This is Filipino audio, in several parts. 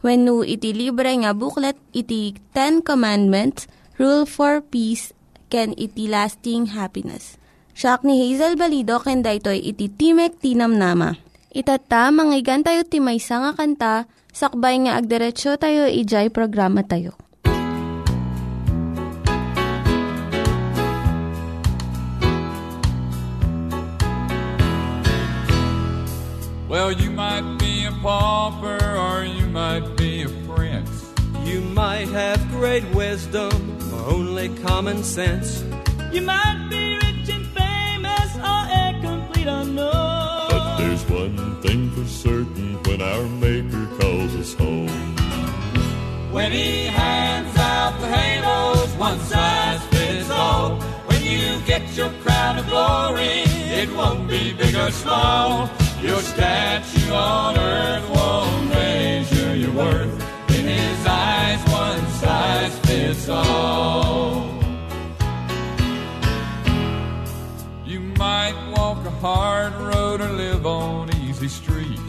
When no iti libre nga booklet, iti Ten Commandments, Rule for Peace, can iti lasting happiness. Siya ni Hazel Balido, ken daytoy iti Timek Tinam Nama. Itata, manggigan tayo timaysa nga kanta, sakbay nga agderetsyo tayo, ijay programa tayo. Well, you might be a pauper or you might have great wisdom or only common sense. You might be rich and famous or a complete unknown. But there's one thing for certain when our Maker calls us home. When he hands out the halos, one size fits all. When you get your crown of glory, it won't be big or small. Your statue on earth won't measure your worth. Size fits all. You might walk a hard road or live on easy street.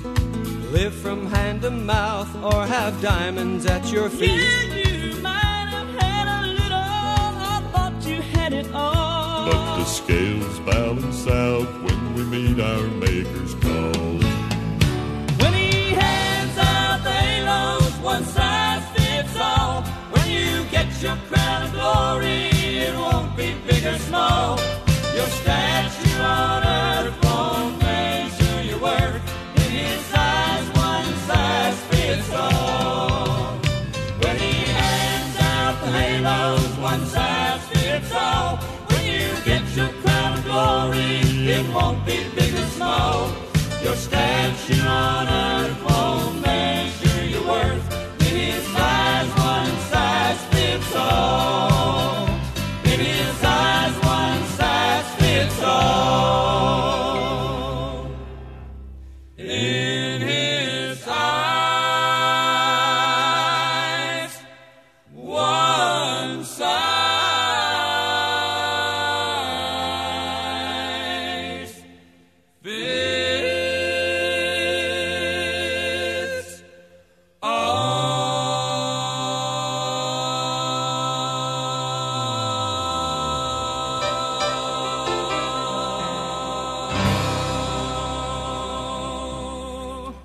Live from hand to mouth or have diamonds at your feet. Yeah, you might have had a little, I thought you had it all. But the scales balance out when we meet our Maker's call. When he hands out the halos, one size your crown of glory, it won't be big or small. Your statue on earth won't measure your worth. In his eyes, one size fits all. When he hands out the halos, one size fits all. When you get your crown of glory, it won't be big or small. Your statue on earth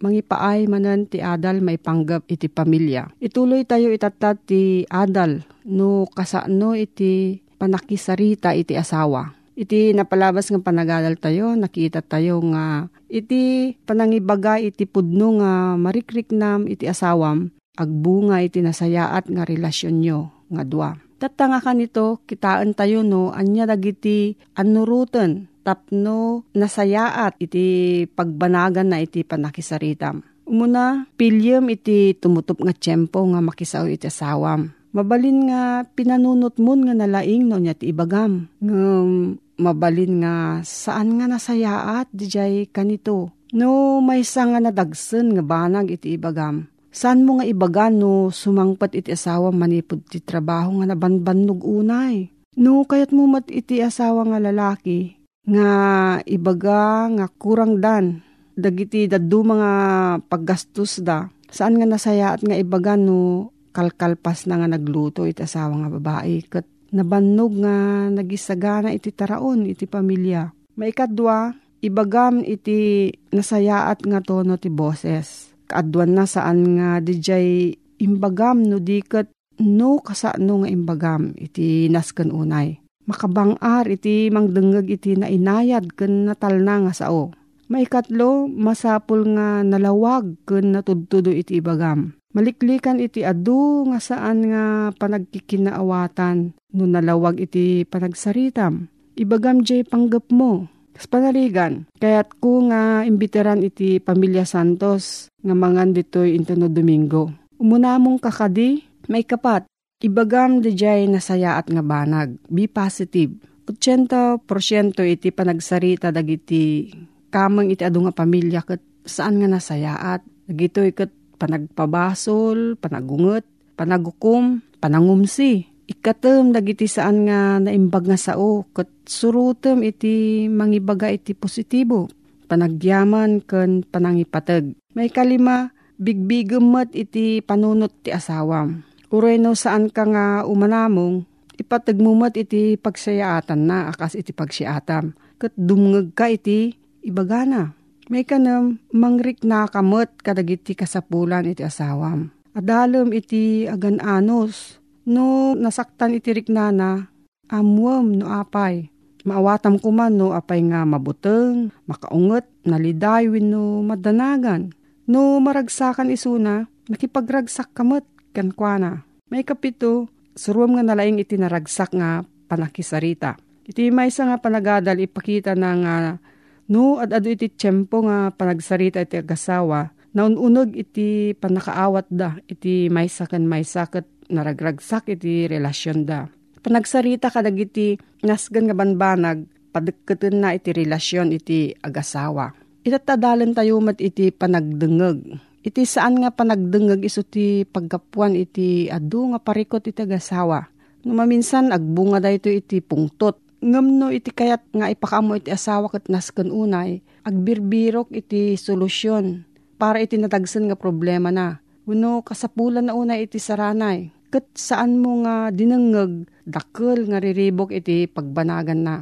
mangipaay manan ti adal may panggap iti pamilya. Ituloy tayo itatat ti adal no kasano iti panakisarita iti asawa. Iti napalabas ng panagadal tayo, nakita tayo nga iti panangibaga iti pudno nga marikriknam iti asawam, agbunga iti nasayaat nga relasyon nyo nga dua. Tatanga ka nito, kitaan tayo no, anya dagiti anurutan, tapno nasayaat iti pagbanagan na iti panakisaritam. Umuna, pilyem iti tumutup nga tiyempo nga makisaw iti asawam. Mabalin nga pinanunot mo nga nalaing no niya ti ibagam. Ngam mabalin nga saan nga nasayaat dijay kanito. No may nga nadagsen nga banag iti ibagam Saan mo nga ibaga no sumangpat iti asawa manipod ti trabaho nga nabanbannog unay? No kayat mo mat iti asawa nga lalaki nga ibaga nga kurang dan dagiti daddu mga paggastos da saan nga nasaya at nga ibaga no kalkalpas na nga nagluto iti asawa nga babae kat nabannog nga nagisagana iti taraon iti pamilya. Maikadwa, ibagam iti nasayaat nga tono ti boses kaadwan na saan nga dijay imbagam no diket no kasano nga imbagam iti nasken unay. Makabangar iti mangdengeg iti nainayad ken natalna nga sao. Maikatlo, masapul nga nalawag ken natudtudo iti ibagam. Maliklikan iti adu nga saan nga panagkikinaawatan no nalawag iti panagsaritam. Ibagam jay panggap mo Kas panaligan, kaya't ko nga imbiteran iti Pamilya Santos nga mangan ditoy intano Domingo. Umuna mong kakadi, may kapat, ibagam di jay nasayaat nga banag, be positive. 80% iti panagsarita dagiti kamang iti adu nga pamilya ket saan nga nasayaat. Dagitoy ket panagpabasol, panagunget, panagukom, panangumsi ikatem dagiti saan nga naimbag nga sao ket surutem iti mangibaga iti positibo panagyaman ken panangipateg may kalima bigbigem iti panunot ti asawam. Uray no saan ka nga umanamong ipateg mo iti pagsayaatan na akas iti pagsiatam. Ket dumngeg ka iti ibagana. May kanam mangrik na kamot kadagiti kasapulan iti asawam. Adalem iti agan-anos No nasaktan itirik na na, amwam no apay. Maawatam ko man no apay nga mabuteng, makaunget, naliday no madanagan. No maragsakan isuna, nakipagragsak kamot kankwana. May kapito, suruam nga nalaing iti naragsak nga panakisarita. Iti may isa nga panagadal ipakita na nga no at adu iti tiyempo nga panagsarita iti agasawa, naununog iti panakaawat da, iti may sakan may sakat naragragsak iti relasyon da. Panagsarita kadag iti nasgan nga banbanag, padagkatan na iti relasyon iti agasawa. Itatadalan tayo mat iti panagdengeg. Iti saan nga panagdengeg iso ti pagkapuan iti adu nga parikot iti agasawa. No maminsan agbunga da ito iti pungtot. Ngam no iti kayat nga ipakamo iti asawa kat nasken unay, agbirbirok iti solusyon para iti natagsan nga problema na. Uno kasapulan na una iti saranay ket saan mo nga dinengeg dakkel nga riribok iti pagbanagan na.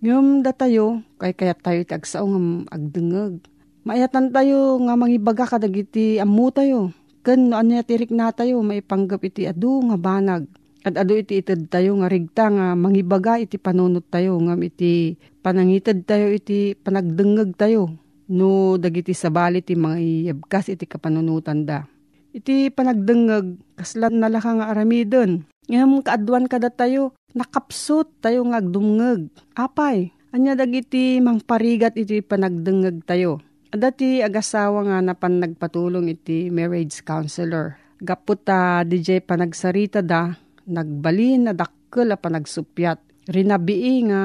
Ngem datayo kay kayat tayo iti agsao nga agdengeg. Maayatan tayo nga mangibaga kadag iti ammo tayo. Ken no anya tirik na tayo maipanggap iti adu nga banag. At adu iti ited tayo nga rigta nga mangibaga iti panunot tayo ngam iti panangited tayo iti panagdengeg tayo. No dagiti sabali ti mga iyabkas iti kapanunutan da iti panagdengeg kaslan nalaka nga aramidon. Ngam kaadwan kada tayo, nakapsot tayo nga agdumngeg. Apay, anya dagiti mangparigat iti panagdengeg tayo. Adati agasawa nga napan nagpatulong iti marriage counselor. Gapot ta DJ panagsarita da, nagbalin na dakkel a panagsupyat. Rinabii nga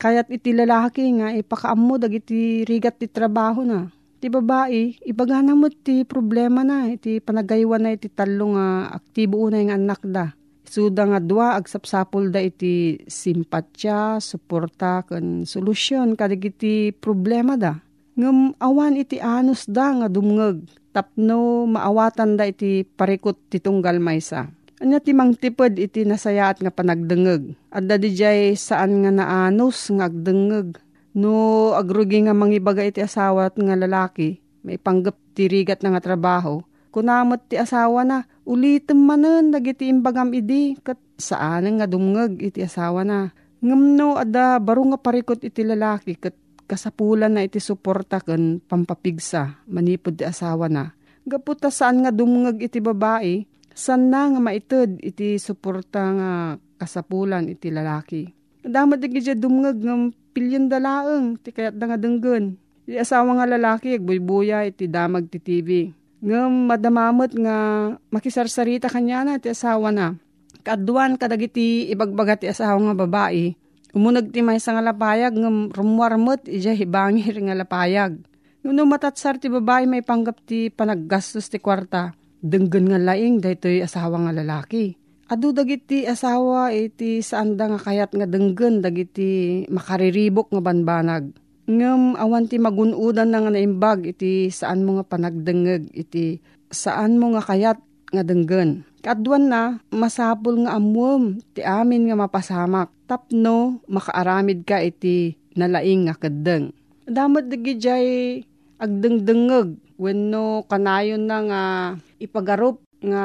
kayat iti lalaki nga ipakaammo dagiti rigat ti trabaho na ti babae, ibagana mo ti problema na, iti panagaywan na iti talo nga aktibo unay nga anak da. Suda nga dua, agsapsapol da iti simpatya, suporta, kan solusyon, kadig iti problema da. Ngam awan iti anus da nga dumngeg, tapno maawatan da iti parikot ti tunggal maysa. Anya ti mangtipod iti nasayaat nga panagdengeg. Adda di saan nga naanos nga agdengeg No agrugi nga mangibaga iti asawat nga lalaki, may panggap tirigat na nga trabaho, kunamot ti asawa na, ulitin manen dagiti imbagam idi, kat saan nga dumngag iti asawa na. Ngamno ada baro nga parikot iti lalaki, kat kasapulan na iti suporta kan pampapigsa, manipod ti asawa na. Gaputa saan nga dumngag iti babae, san na nga maited iti suporta nga kasapulan iti lalaki. Damat di dumngag ng pilyon dalaeng, ti kayat da nga denggen. Iti asawa nga lalaki, agbuybuya iti damag ti TV ngem madamamot nga makisarsarita kanya na ti asawa na. Kaduan kadagiti ibagbaga ti asawa nga babae. Umunag ti may nga lapayag ngem rumwarmot ija hibangir nga lapayag. Ngano matatsar ti babae may panggap ti panaggastos ti kwarta. Denggen nga laing daytoy asawa nga lalaki. Adu dagiti asawa iti saanda nga kayat nga denggen dagiti makariribok nga banbanag ngem awan ti magunudan nga naimbag iti saan mo nga panagdengeg iti saan mo nga kayat nga denggen. Kadwan na masapul nga amwom ti amin nga mapasamak tapno makaaramid ka iti nalaing nga keddeng. Damat digi jay agdengdengeg wenno kanayon na nga ipagarup nga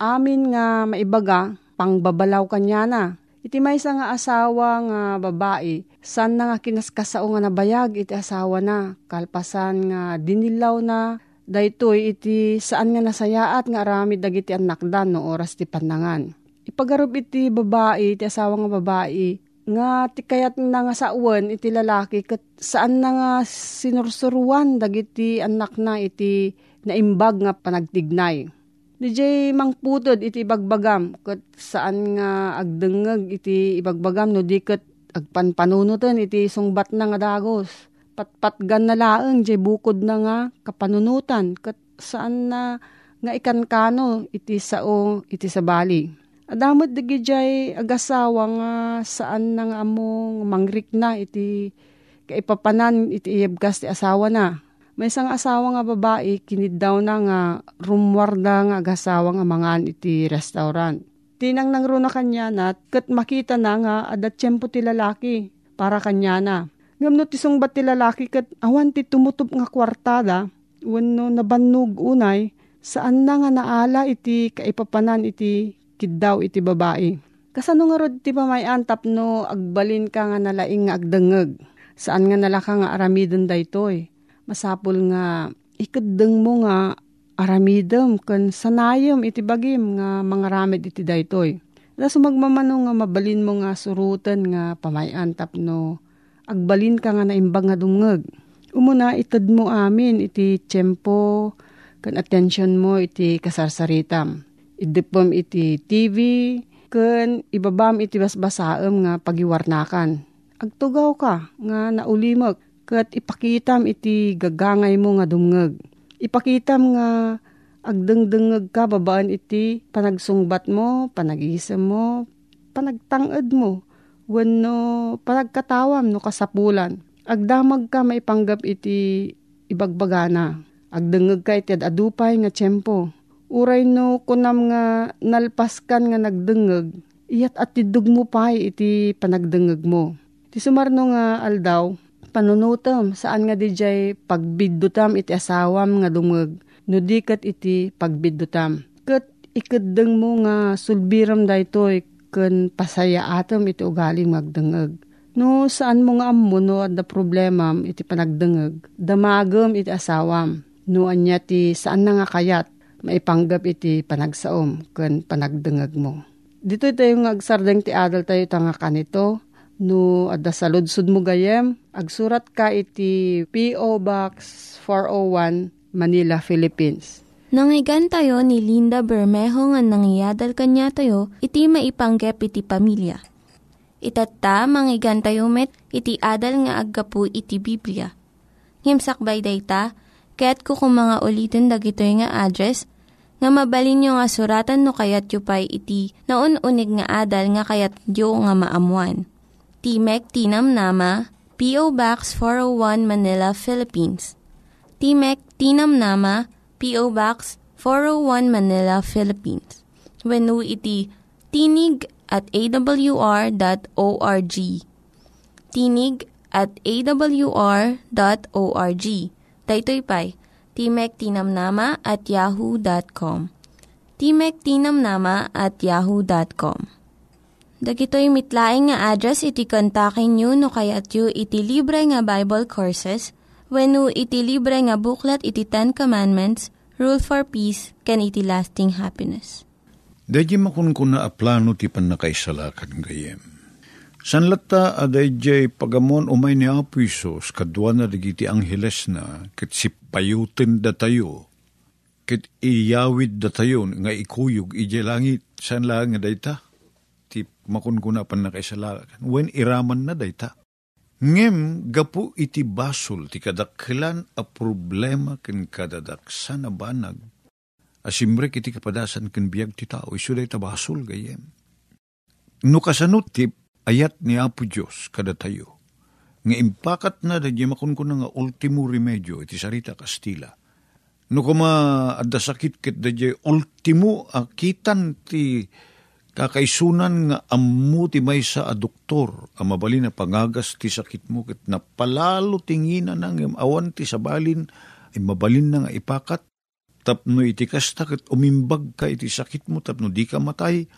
amin nga maibaga pangbabalaw kanya na. Iti may nga asawa nga babae, san na nga kinaskasao nga nabayag iti asawa na, kalpasan nga dinilaw na, daytoy iti saan nga nasayaat nga aramid dagiti anakdan no oras ti panangan. Ipagarup iti babae, iti asawa nga babae, nga ti kayat na nga sawan iti lalaki, kat saan na nga sinursuruan dagiti anak na iti naimbag nga panagtignay DJ mangputod iti ibagbagam kat saan nga agdengeg iti ibagbagam no di kat agpanpanunutan iti sungbat na nga dagos. Patpatgan na laeng jay bukod na nga kapanunutan kat saan na nga ikankano iti sao iti sabali. Adamot digi jay agasawa nga saan na nga among mangrik na iti kaipapanan iti iyabgas ti asawa na may isang asawa nga babae, kinid daw na nga rumwarda nga agasawa nga mangan iti restaurant. Tinang nang runa kanya na, kat makita na nga adat tiyempo ti lalaki para kanya na. Ngam no tisong bat ti lalaki kat awan ti tumutup nga kwartada, wano nabannog unay, saan na nga naala iti kaipapanan iti kiddaw iti babae. Kasano nga rod ti pamayan tapno agbalin ka nga nalaing nga agdengeg. Saan nga nalaka nga aramidon daytoy masapul nga ikadeng mo nga aramidem kan sanayem iti bagim nga mga ramid iti daytoy. Da sumagmamano nga mabalin mo nga surutan nga pamayan tapno agbalin ka nga naimbang nga dungeg. Umuna itad mo amin iti tiyempo kan attention mo iti kasarsaritam. Idipom iti TV kan ibabam iti basbasaem nga pagiwarnakan. Agtugaw ka nga naulimag kat ipakitam iti gagangay mo nga dumngeg. Ipakitam nga agdengdengeg ka babaan iti panagsungbat mo, panagisem mo, panagtanged mo, wenno panagkatawam no kasapulan. Agdamag ka maipanggap iti ibagbagana. Agdengeg ka iti adupay nga tiyempo. Uray no kunam nga nalpaskan nga nagdengeg, iyat at tidug mo pa iti panagdengeg mo. Ti sumarno nga aldaw, panunutom saan nga dijay pagbiddutam iti asawam nga dumeg no dikat iti pagbiddutam. Kat ikadeng mo nga sulbiram daytoy ken pasaya atom iti ugaling magdengeg. No saan mo nga ammo no da problema iti panagdengeg. Damagem iti asawam. No anya ti saan na nga kayat maipanggap iti panagsaom ken panagdengeg mo. Dito tayo nga agsardeng ti adal tayo tanga kanito no adda saludsud mo gayem agsurat ka iti PO Box 401 Manila, Philippines. Nangyigan tayo ni Linda Bermejo nga nangyadal kanya tayo, iti maipanggep iti pamilya. Itatta, manggigan tayo met, iti adal nga aggapu iti Biblia. Ngimsakbay day ta, kaya't kukum mga ulitin dagito nga address, nga mabalin nyo nga suratan no kayat yu pa iti na unig nga adal nga kayat yu nga maamuan. Timek Tinam Nama, P.O. Box 401 Manila, Philippines. Timek Tinam Nama, P.O. Box 401 Manila, Philippines. Venu iti tinig at awr.org. Tinig at awr.org. Daytoy pay, timektinamnama at yahoo.com. timektinamnama at yahoo.com. Dagitoy mitlaing nga address iti kontakin nyo no kayat yu iti libre nga Bible Courses when iti libre nga buklat iti Ten Commandments, Rule for Peace, can iti lasting happiness. Dadya makun ko na aplano ti panakaisalakan gayem. San lata aday jay pagamon umay ni Apo Isos, kadwa na digiti angheles na, kit si payutin da tayo, kit iyawid da tayo, nga ikuyog ije langit, san lang nga dayta? Ti makun ko na panakaisalakan. When iraman na dayta. Ngem, gapu iti basol, ti kadaklan a problema ken kadadaksan na banag, asimrek iti kapadasan ken biyag ti tao, iso dayta basol gayem. No kasanot ti ayat ni Apo Diyos kada tayo. Nga impakat na da makon nga ultimo remedyo iti sarita Kastila. No kuma adda sakit ket da ultimo akitan ti kakaisunan nga ammo ti may sa a doktor a mabali na pangagas ti sakit mo ket napalalo tingina nang awan ti sabalin ay mabalin na nga ipakat tapno iti kasta ket umimbag ka iti sakit mo tapno di ka matay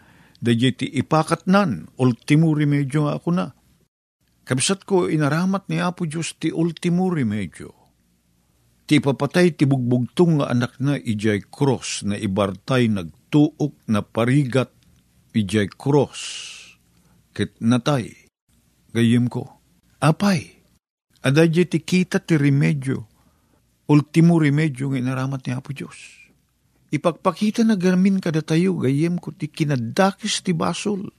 Dadya ti ipakat nan, ultimo remedyo nga ako na. Kabsat ko inaramat ni Apo Diyos ti ultimo remedyo. Ti papatay ti bugbugtong nga anak na ijay cross na ibartay nagtuok na parigat ijay cross. Kit natay. Gayem ko. Apay. Adadya ti kita ti remedyo. Ultimo remedyo nga inaramat ni Apo Diyos ipagpakita na gamin kada tayo, gayem ko ti kinadakis ti basol.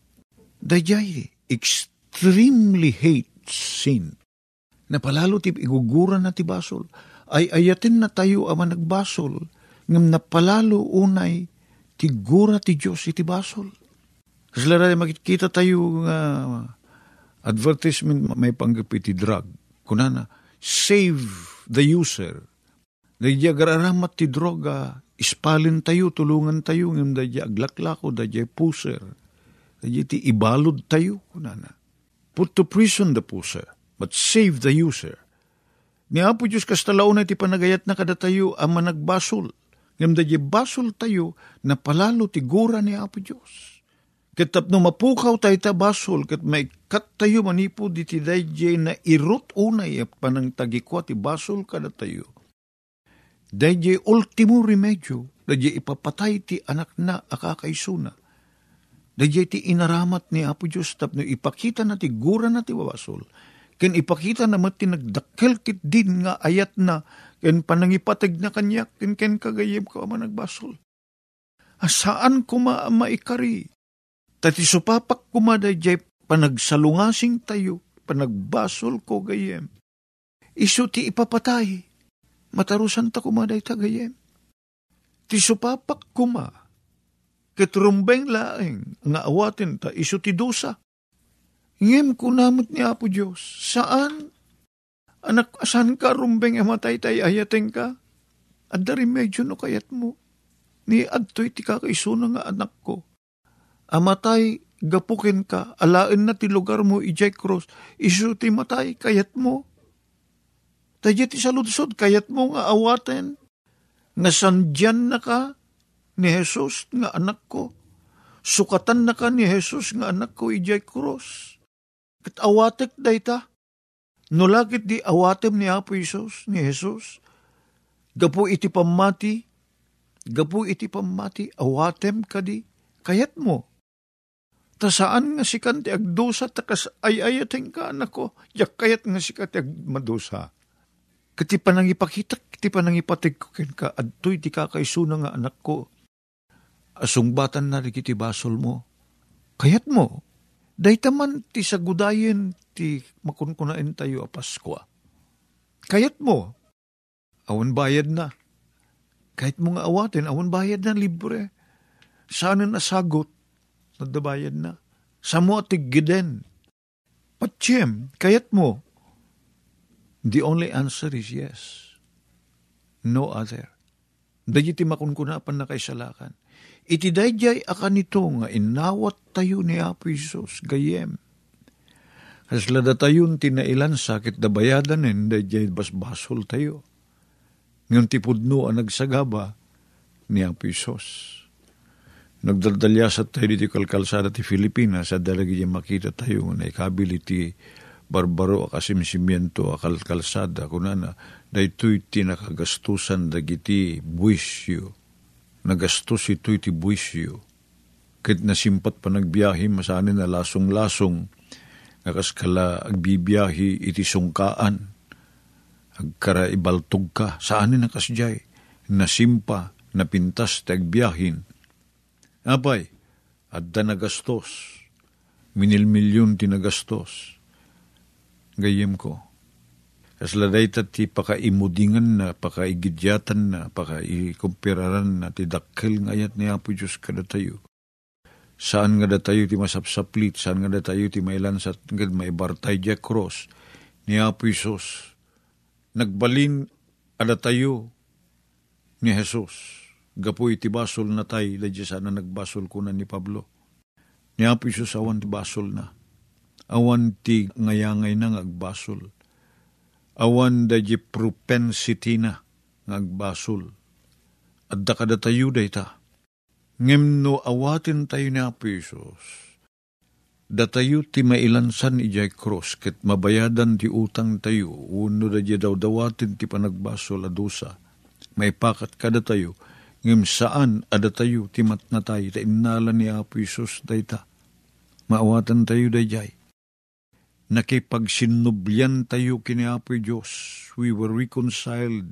Dayay, extremely hate sin. Napalalo ti iguguran na ti basol. Ay ayatin na tayo ama nagbasol, ngam napalalo unay ti gura ti Diyos iti basol. Kasi lara makikita tayo nga uh, advertisement may panggapi ti drug. Kunana, save the user. Nagya gararamat ti droga, ispalin tayo, tulungan tayo, ngam dadya aglaklako, dadya puser. Dadya ti ibalod tayo, kunana. Put to prison the puser, but save the user. Ni Apo Diyos kastalaw na ti panagayat na kada tayo ang managbasol. Ngam dadya basol tayo na palalo ti gura ni Apo Diyos. Katap no mapukaw tayo ta basol, kat may kat tayo manipo di ti dadya na irot unay panang tagikwa ti basol kada tayo Dahil ultimo remedyo, dahil ipapatay ti anak na akakaisuna. Dahil ti inaramat ni Apo Diyos, tapno ipakita na ti gura na ti wawasol. Ken ipakita na mati nagdakkel kit din nga ayat na, ken panangipatag na kanyak, ken ken kagayem ko ama nagbasol. Asaan ko ma maikari? Tati supapak kuma dahil panagsalungasing tayo, panagbasol ko gayem. Isu ti ipapatay matarusan ta kumaday tagayem. Ti supapak kuma, ketrumbeng laeng, nga awatin ta iso ti dosa. Ngem kunamot ni Apo Diyos, saan? Anak, asan ka rumbeng ematay tay ayateng ka? At medyo no kayat mo. Ni adtoy ti kakaisuna nga anak ko. Amatay, gapukin ka, alain na ti lugar mo ijay cross, iso ti matay, kayat mo Tadya ti saludsod, kayat mo nga awaten, nga sandyan na ka ni Jesus nga anak ko. Sukatan na ka ni Jesus nga anak ko ijay cross. Kat awatek dayta. No lakit di awatem ni Apo Isos, ni Jesus. Gapo iti pamati, gapo iti pamati, awatem ka di, kayat mo. Ta saan nga sikan ti agdosa, takas ay ayating ka anak ko, yak kayat nga sikat ti agmadosa. Kati pa nang ipakita, kati pa nang ipatig ko ken ka, adtoy di kakaisuna nga anak ko. Asungbatan na kiti basol mo. Kayat mo, day taman ti sagudayen ti makunkunain tayo a Paskwa. Kayat mo, awan bayad na. Kahit mo nga awatin, awan bayad na libre. Sana nasagot, nadabayad na. Sa mo atig giden. Patsiem, kayat mo, The only answer is yes. No other. Dagiti makunkunapan na kaisalakan. Iti dayjay akan nga inawat tayo ni Apo Isos gayem. Haslada tayon tinailan sakit da bayadan en dayjay basbasol tayo. Ngayon tipudno ang nagsagaba ni Apo Isos. Nagdaldalya sa tayo dito ti Pilipinas sa dalagi makita tayo na ikabili ti barbaro akasimsimiento akalkalsada kunana daytoy ti nakagastusan dagiti buwisyo nagastos ito'y ti buwisyo ket nasimpat pa nagbiyahe masanin na lasong-lasong nakaskala agbibiyahe iti sungkaan. Agkara ibaltog ka saanin nakasjay? Nasimpa napintas ti agbiyahin apay adda nagastos minilmilyon ti nagastos gayem ko. Kasla dayta ti pakaimudingan na, pakaigidyatan na, pakaikumpiraran na, ti dakkel ngayat ni Apo Diyos kada tayo. Saan nga da tayo ti masapsaplit, saan nga da tayo ti mailan sa nga maibartay di cross ni Apo Isos. Nagbalin ada tayo ni Jesus. Gapoy ti basol na tayo, da sana nagbasol ko na ni Pablo. Ni Apo Isos awan ti basol na awan ti ngayangay na ngagbasol. Awan da propensity na ngagbasol. Adda kada tayo da ita. Ngem awatin tayo ni Apo Isos. Da tayo ti mailansan ijay cross ket mabayadan ti utang tayo. Uno da daw dawatin ti panagbasol adusa. May pakat kada tayo. Ngem saan ada tayo ti matnatay ta inala ni Apo Isos da ita. Maawatan tayo da jay nakipagsinublyan tayo kini Apo Diyos. We were reconciled.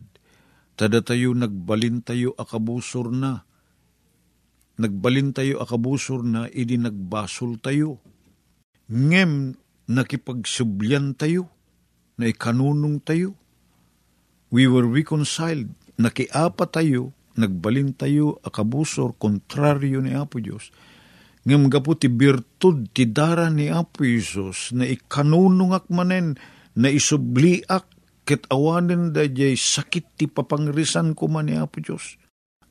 Tada tayo nagbalin tayo akabusor na. Nagbalin tayo akabusor na, idi nagbasol tayo. Ngem nakipagsubyan tayo, na ikanunong tayo. We were reconciled. Nakiapa tayo, nagbalin tayo akabusor, kontraryo ni Apo Diyos ngem gapu ti birtud ti dara ni Apo Isos na ikanunungak manen na isubliak ket awanen da jay sakit ti papangrisan ko man ni Apo Diyos.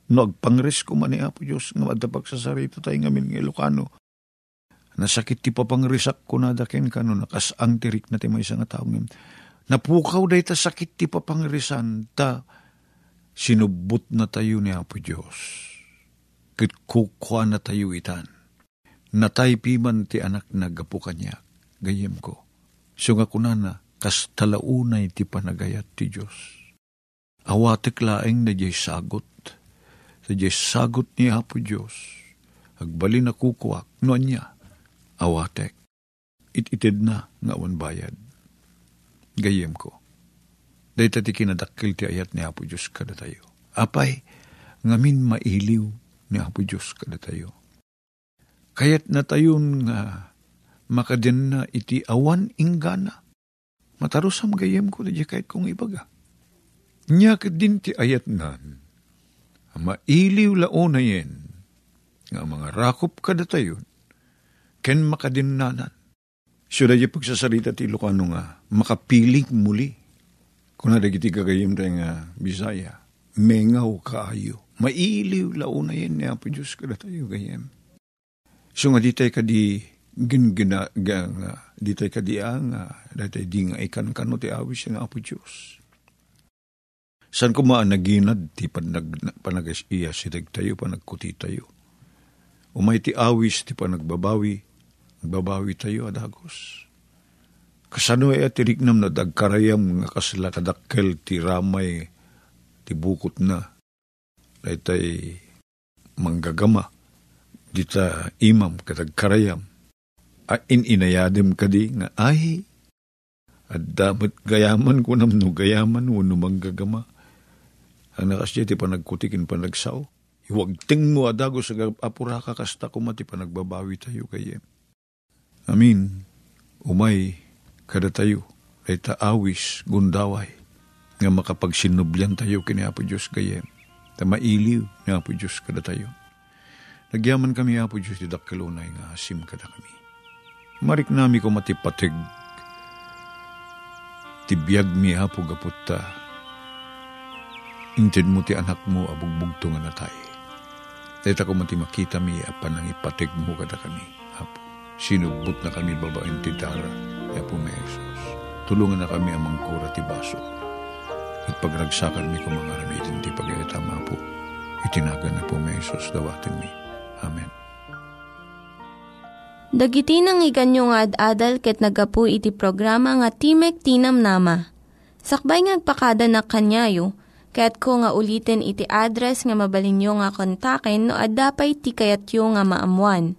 No agpangris ko man ni Apo Diyos nga madapag sa sarito tayo ngamin ng Ilocano. Nasakit ti papangrisak ko na daken kano nakas ang tirik na ti may isang taong Napukaw day ta sakit ti papangrisan ta sinubot na tayo ni Apo Diyos. Kit kukwa na tayo itan nataypi man ti anak na gapu kanya, gayem ko. So nga kunana, kas talaunay ti panagayat ti Diyos. Awatik laeng na jay sagot, sa jay sagot ni Apo Diyos, agbali na kukuwak, no niya, awatek, ititid na nga bayad. Gayem ko. Dahil tati kinadakil ti ayat ni Apo Diyos kada tayo. Apay, ngamin mailiw ni Apo Diyos kada tayo Kayat na tayon nga makadyan na iti awan ingana. Matarusam gayem ko na kahit kong ibaga. Nya din ti ayat nan. Mailiw laon na yen. Nga mga rakop kada tayon. Ken makadinnanan. Siya na pagsasarita ti Lucano nga, makapiling muli. Kung nadagiti kagayim tayo nga Bisaya, mengaw kaayo. Mailiw laon na yen ni Apo Diyos kada tayo gayem So nga ditay ka di gingina nga ditay ka di ang datay di nga ikan kano ti awis nga apo Diyos. San ko naginad ti panag, panagas iya si tayo panagkuti tayo. Umay ti awis ti panagbabawi, babawi tayo adagos. Kasano ay atirignam na dagkarayam nga kasla kadakkel ti ramay ti bukot na. Daytay manggagama dita imam katag karayam, a in inayadim kadi nga ay, at dapat gayaman ko namno gayaman wano manggagama. Ang nakasya ti panagkutikin panagsaw. Iwag ting mo adago sa apura ka kasta ko mati panagbabawi tayo kayem. Amin. Umay kada tayo ay taawis gundaway nga makapagsinubyan tayo kini Apo Diyos kayem. Ta mailiw ni Apo Diyos kada tayo. Nagyaman kami apo Diyos di dakkelunay nga asim kada kami. Marik nami ko matipatig. Tibiyag mi apo gaputta. Inted mo ti anak mo abugbugto nga natay. Dahil ko mati makita mi apan ang ipatig mo kada kami. Apo, sinubot na kami babaeng ti dara. Apo may Jesus. Tulungan na kami amang kura ti baso. at pagragsakan mi kung mga aramidin ti pagayatama po. Itinagan na po may Isos dawatin mi. Amen. Dagiti nang iganyo nga ad-adal ket nagapu iti programa nga Timek Tinam Nama. Sakbay ngagpakada na kanyayo, ket ko nga ulitin iti address nga mabalinyo nga kontaken no ad-dapay tikayatyo nga maamuan.